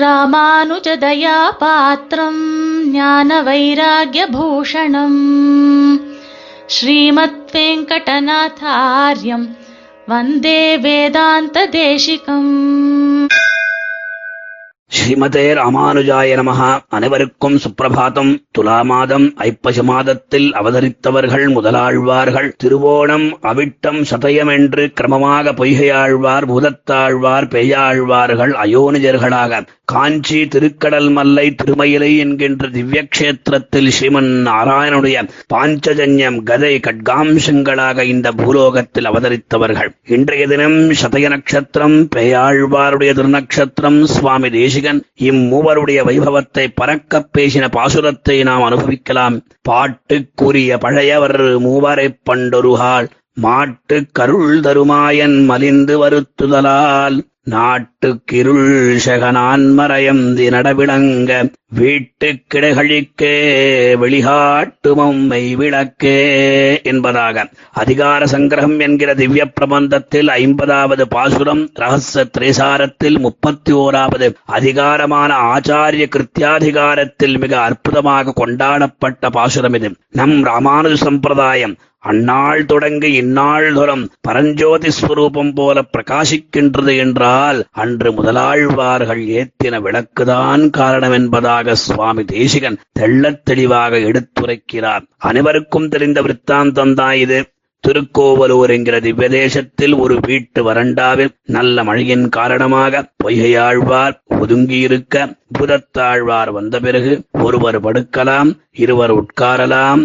रामानुजदयापात्रम् ज्ञानवैराग्यभूषणम्। श्रीमद्वेङ्कटनाथार्यम् वन्दे वेदान्तदेशिकम् ஸ்ரீமதே ராமானுஜாய நமஹ. அனைவருக்கும் சுப்பிரபாதம். துலா மாதம் ஐப்பசி மாதத்தில் அவதரித்தவர்கள் முதலாழ்வார்கள். திருவோணம் அவிட்டம் சதயம் என்று கிரமமாக பொய்கையாழ்வார் பூதத்தாழ்வார் பெய்யாழ்வார்கள் அயோனிஜர்களாக காஞ்சி திருக்கடல் மல்லை திருமயிலை என்கின்ற திவ்யக்ஷேத்திரத்தில் ஸ்ரீமன் நாராயணனுடைய பாஞ்சஜன்யம் கதை கட்காம்சங்களாக இந்த பூலோகத்தில் அவதரித்தவர்கள். இன்றைய தினம் சதய நட்சத்திரம் பெயாழ்வாருடைய திருநக்ஷத்திரம் சுவாமி தேசிகன் இம்மூவருடைய வைபவத்தை பறக்கப் பேசின பாசுரத்தை நாம் அனுபவிக்கலாம். பாட்டுக்குரிய பழையவர் மூவரைப் பண்டொருகால் மாட்டு கருள் தருமாயன் மலிந்து வருத்துதலால். நாட்டுக்கிருள் செகனான் மறையந்தி நடவிளங்க வீட்டுக் கிடைகளிக்கே வெளிகாட்டுமம்மை விளக்கே என்பதாக. அதிகார சங்கிரகம் என்கிற திவ்ய பிரபந்தத்தில் ஐம்பதாவது பாசுரம் ரகசிய திரைசாரத்தில் முப்பத்தி ஓராவது அதிகாரமான ஆச்சாரிய கிருத்தியாதிகாரத்தில் மிக அற்புதமாக கொண்டாடப்பட்ட பாசுரம் இது. நம் ராமானுஜ சம்பிரதாயம் அந்நாள் தொடங்கி இந்நாள் தோறும் பரஞ்சோதி ஸ்வரூபம் போல பிரகாசிக்கின்றது என்றார் என்றால் அன்று முதலாழ்வார்கள் ஏத்தின விளக்குதான் காரணம் என்பதாக சுவாமி தேசிகன் தெள்ளத் தெளிவாக எடுத்துரைக்கிறார். அனைவருக்கும் தெரிந்த விற்த்தாந்தம் தான் இது. திருக்கோவலூர் என்கிற திவ்யதேசத்தில் ஒரு வீட்டு வறண்டாவில் நல்ல மழையின் காரணமாக பொய்கையாழ்வார் ஒதுங்கியிருக்க புதத்தாழ்வார் வந்த பிறகு ஒருவர் படுக்கலாம் இருவர் உட்காரலாம்.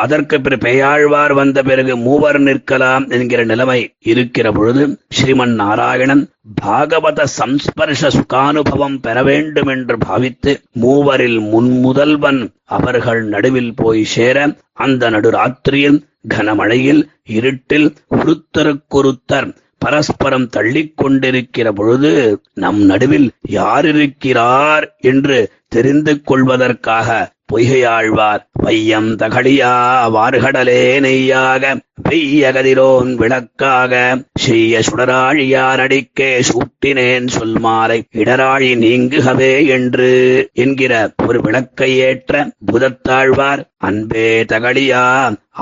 அதற்கு பிறகு பெயாழ்வார் வந்த பிறகு மூவர் நிற்கலாம் என்கிற நிலைமை இருக்கிற பொழுது ஸ்ரீமன் நாராயணன் பாகவத சம்ஸ்பர்ஷ சுகானுபவம் பெற வேண்டும் என்று பாவித்து மூவரில் முன்முதல்வன் அவர்கள் நடுவில் போய் சேர அந்த நடுராத்திரியில் கனமழையில் இருட்டில் ஒருத்தருக்கொருத்தர் பரஸ்பரம் தள்ளிக்கொண்டிருக்கிற பொழுது நம் நடுவில் யார் இருக்கிறார் என்று தெரிந்து கொள்வதற்காக பொய்கையாழ்வார். வையம் தகடியா வார்கடலே நெய்யாக வெய்யகதிரோன் விளக்காக செய்ய சுடராழியார் அடிக்கே சூட்டினேன் சொல் மாலை இடராழி நீங்குகவே என்று என்கிற ஒரு விளக்கை ஏற்ற புதத்தாழ்வார். அன்பே தகழியா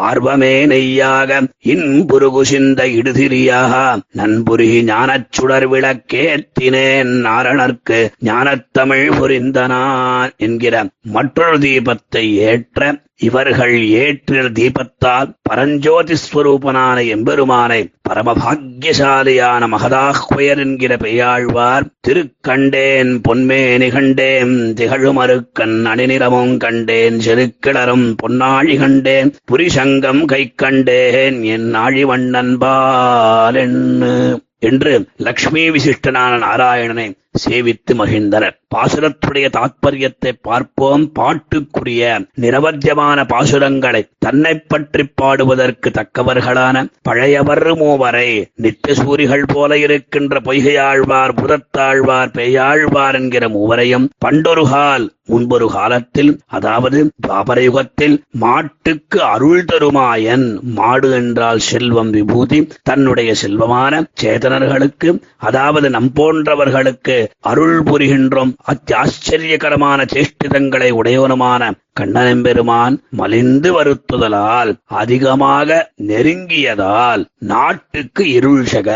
ஆர்வமே நெய்யாக இன்புருகு சிந்த இடுதிரியாக நண்புருகி ஞானச் சுடர் விளக்கேத்தினேன் நாரணர்க்கு ஞானத்தமிழ் புரிந்தனான் என்கிற மற்றொரு தீபத்தை ஏற்ற இவர்கள் ஏற்றின தீபத்தால் பரஞ்சோதி ஸ்வரூபனான எம்பெருமானை பரமபாகியசாலியான மகதாஹ்வயர் என்கிற பெயாழ்வார் திருக்கண்டேன் பொன்மேனி கண்டேன் திகழுமருக்கன் அணிநிறமும் கண்டேன் செருக்கிளரும் பொன்னாழி கண்டேன் புரிசங்கம் கை கண்டேன் என் ஆழிவண்ணன் பாலென்னு. என்று லக்ஷ்மி விசிஷ்டனான நாராயணனை சேவித்து மகிழ்ந்தனர். பாசுரத்துடைய தாற்பயத்தை பார்ப்போம். பாட்டுக்குரிய நிரவத்தியமான பாசுரங்களை தன்னை பற்றி பாடுவதற்கு தக்கவர்களான பழையவர் மூவரை நித்திய சூரிகள் போல இருக்கின்ற பொய்கையாழ்வார் புதத்தாழ்வார் பெய்யாழ்வார் என்கிற மூவரையும் பண்டொருகால் முன்பொரு காலத்தில் அதாவது துவாபரயுகத்தில் மாட்டுக்கு அருள் தருமாயன் மாடு என்றால் செல்வம் விபூதி தன்னுடைய செல்வமான சேதனர்களுக்கு அதாவது நம் போன்றவர்களுக்கு அருள் புரிகின்றோம் அத்தியாச்சரியகரமான சேஷ்டிதங்களை உடையவனுமான கண்ணனம்பெருமான் மலிந்து வருத்துதலால் அதிகமாக நெருங்கியதால் நாட்டுக்கு இருள்சக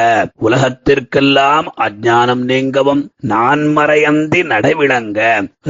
உலகத்திற்கெல்லாம் அஜானம் நீங்கவும் நான்மறையந்தி நடைவிளங்க.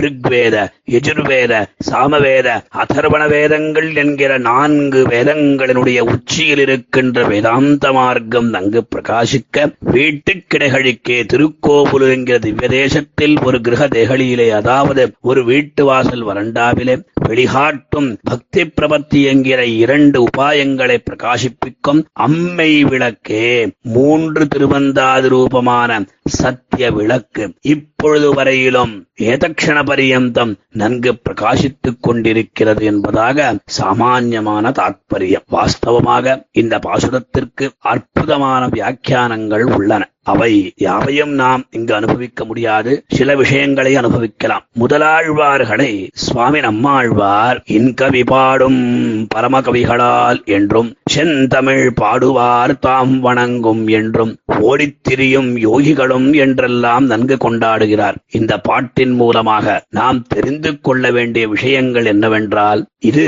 ரிக்வேத எஜுர்வேத சாமவேத அதர்வண வேதங்கள் என்கிற நான்கு வேதங்களினுடைய உச்சியில் இருக்கின்ற வேதாந்த மார்க்கம் அங்கு பிரகாசிக்க வீட்டுக் கிடைகளிக்கே திருக்கோபுலு என்கிற திவ்ய தேசத்தில் ஒரு கிரக தேகலியிலே அதாவது ஒரு வீட்டு வாசல் வரண்டாவிலே வெளிகாட்டும் பக்தி பிரபத்தி என்கிற இரண்டு உபாயங்களை பிரகாசிப்பிக்கும் அம்மை விளக்கே மூன்று திருவந்தாது ரூபமான சத்திய விளக்கு. இப்பொழுது வரையிலும் ஏதக்ஷண பரியந்தம் நன்கு பிரகாசித்துக் கொண்டிருக்கிறது என்பதாக சாமான்யமான தாத்பரியம். வாஸ்தவமாக இந்த பாசுரத்திற்கு அற்புதமான வியாக்கியானங்கள் உள்ளன. அவை யாவையும் நாம் இங்கு அனுபவிக்க முடியாது. சில விஷயங்களை அனுபவிக்கலாம். முதலாழ்வார்களை சுவாமி நம்மாழ்வார் இன்கவி பாடும் பரமகவிகளால் என்றும் செந்தமிழ் பாடுவார் தாம் வணங்கும் என்றும். ஓடித்திரியும் யோகிகளும் என்றெல்லாம் நன்கு கொண்டாடுகிறார். இந்த பாட்டின் மூலமாக நாம் தெரிந்து கொள்ள வேண்டிய விஷயங்கள் என்னவென்றால் இது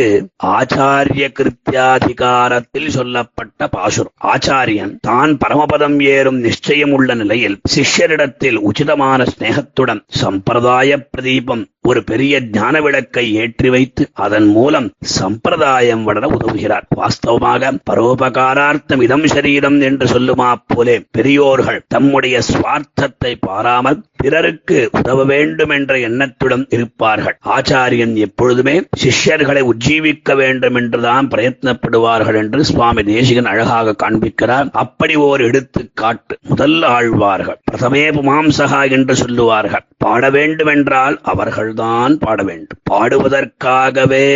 ஆச்சாரிய கிருத்தியாதிகாரத்தில் சொல்லப்பட்ட பாசுரம். ஆச்சாரியன் தான் பரமபதம் ஏறும் நிச்சயம் உள்ள நிலையில் சிஷ்யரிடத்தில் உச்சிதமான சிநேகத்துடன் சம்பிரதாய பிரதீபம் ஒரு பெரிய ஞான விளக்கை ஏற்றி வைத்து அதன் மூலம் சம்பிரதாயம் வளர உதவுகிறார். வாஸ்தவமாக பரோபகாரார்த்தம் இதம் சரீரம் என்று சொல்லுமா போலே பெரியோர்கள் தம்முடைய சுவார்த்தத்தை பாராமல் பிறருக்கு உதவ வேண்டும் என்ற எண்ணத்துடன் இருப்பார்கள். ஆச்சாரியன் எப்பொழுதுமே சிஷ்யர்களை உஜ்ஜீவிக்க வேண்டும் என்றுதான் பிரயத்னப்படுவார்கள் என்று சுவாமி தேசிகன் அழகாக காண்பிக்கிறார். அப்படி ஓர் எடுத்துக்காட்டு. முதல் ஆழ்வார்கள் பிரதமே புமாம்சகா என்று சொல்லுவார்கள். பாட வேண்டுமென்றால் அவர்கள்தான் பாட வேண்டும். பாடுவதற்காகவே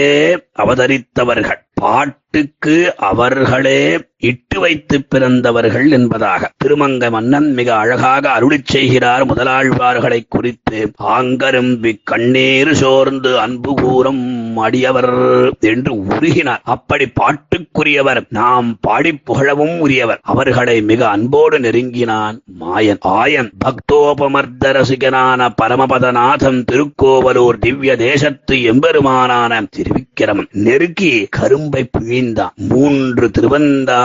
அவதரித்தவர்கள். பாட்டுக்கு அவர்களே இட்டு வைத்து பிறந்தவர்கள் என்பதாக. திருமங்க மன்னன் மிக அழகாக அருளி செய்கிறார் முதலாழ்வார்களை குறித்து. ஆங்கரும்பி கண்ணீர் சோர்ந்து அன்பு கூறும் அடியவர் என்று உருகினார். அப்படி பாட்டுக்குரியவர் நாம் பாடி புகழவும் உரியவர். அவர்களை மிக அன்போடு நெருங்கினான் மாயன். ஆயன் பக்தோபமர்த்த ரசிகனான பரமபதநாதன் திருக்கோவலூர் திவ்ய தேசத்து எம்பெருமானான திருவிக்கிரமன். நெருக்கி கரும்பை பிழிந்தான். மூன்று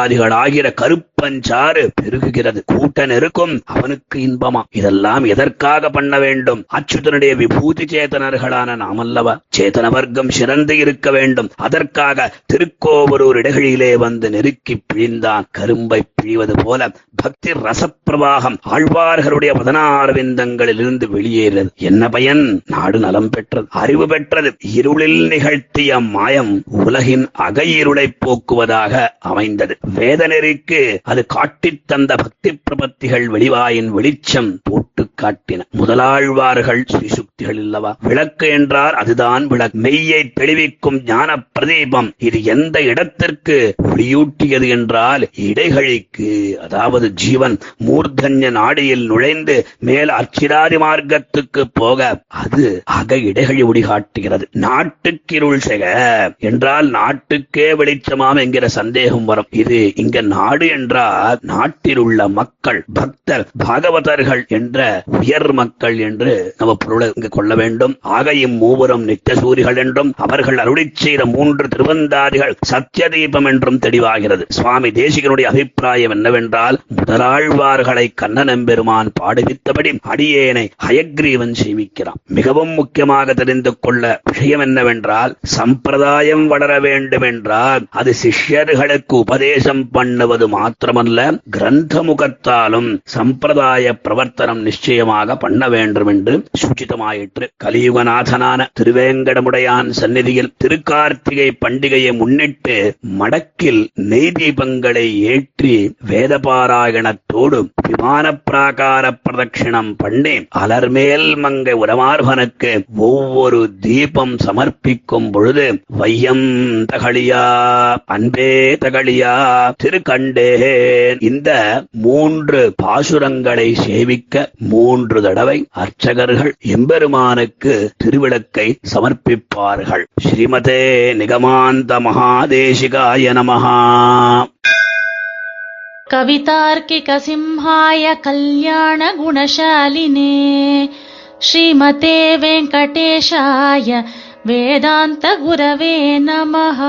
திருவந்தாதிகளாகிற கருப்பஞ்சாறு பெருகுகிறது. கூட்ட நெருக்கும் அவனுக்கு இன்பமா? இதெல்லாம் எதற்காக பண்ண வேண்டும்? அச்சுதனுடைய விபூதி சேதனர்களான நாமல்லவா சேதன வர்க்கம் சிறந்து இருக்க வேண்டும். அதற்காக திருக்கோவரூர் இடைகளிலே வந்து நெருக்கி பிழிந்தான். கரும்பை பிழிவது போல பக்தி ரசப்பிரவாகம் ஆழ்வார்களுடைய பதினாறு இருந்து வெளியேறது என்ன பயன்? நாடு நலம் பெற்றது அறிவு பெற்றது. இருளில் நிகழ்த்திய மாயம் உலகின் அகையிருளை போக்குவதாக அமைந்தது. வேதனருக்கு அது காட்டித் தந்த பக்தி பிரபத்திகள் வெளிவாயின் வெளிச்சம் போட்டு காட்டின. முதலாழ்வார்கள் ஸ்ரீசுக்திகள் இல்லவா? விளக்கு என்றார் அதுதான் விளக்கு. மெய்யை தெளிவிக்கும் ஞான பிரதீபம் இது எந்த இடத்திற்கு ஒளியூட்டியது என்றால் இடைகழிக்கு. அதாவது ஜீவன் மூர்தன்ய நாடியில் நுழைந்து மேல் அச்சிராதி மார்க்கத்துக்கு போக அது அக இடைகழி ஒளி காட்டுகிறது நாட்டுக்கிருள் செக என்றால் நாட்டுக்கே வெளிச்சமாம் என்கிற சந்தேகம் வரும். இது இங்க நாடு என்றால் நாட்டில் உள்ள மக்கள் பக்தர் பாகவதர்கள் என்ற உயர் மக்கள் என்று நம்ம பொருளை இங்கு கொள்ள வேண்டும். ஆக இம்மூவரும் நித்தியசூரிகள் என்றும் அவர்கள் அருளி செய்த மூன்று திருவந்தாதிகள் சத்திய தீபம் என்றும் தெளிவாகிறது. சுவாமி தேசிகனுடைய அபிப்பிராயம் என்னவென்றால் முதலாழ்வார்களை கண்ணன் எம்பெருமான் பாடுவித்தபடி அடியேனை ஹயக்ரீவன் சேமிக்கிறான் மிகவும் முக்கியமாக தெரிந்து கொள்ள விஷயம் என்னவென்றால் சம்பிரதாயம் வளர வேண்டும் என்றால் அது சிஷ்யர்களுக்கு உபதேசம் பண்ணுவது மாத்திரமல்ல கிரந்த முகத்தாலும் சம்பிரதாய பிரவர்த்தனம் நிச்சயமாக பண்ண வேண்டும் என்று சூச்சிதமாயிற்று. கலியுகநாதனான திருவேங்கடமுடையான் சந்நிதியில் திருக்கார்த்திகை பண்டிகையை முன்னிட்டு மடக்கில் நெய் தீபங்களை ஏற்றி வேதபாராயணத்தோடு விமான பிராகார பிரதட்சிணம் பண்ணி அலர்மேல் மங்கை உரமார்பனுக்கு ஒவ்வொரு தீபம் சமர்ப்பிக்கும் பொழுது வையம் தகழியா அன்பே தகழியா திருக்கண்டேன் இந்த மூன்று பாசுரங்களை சேவிக்க மூன்று தடவை அர்ச்சகர்கள் எம்பெருமானுக்கு திருவிளக்கை சமர்ப்பிப்பார்கள் ஸ்ரீமதே நிகமாந்த மகாதேசிகாய நமஹா कवितार्किकसिंहाय कल्याणगुणशालिने श्रीमते वेङ्कटेशाय वेदान्तगुरवे नमः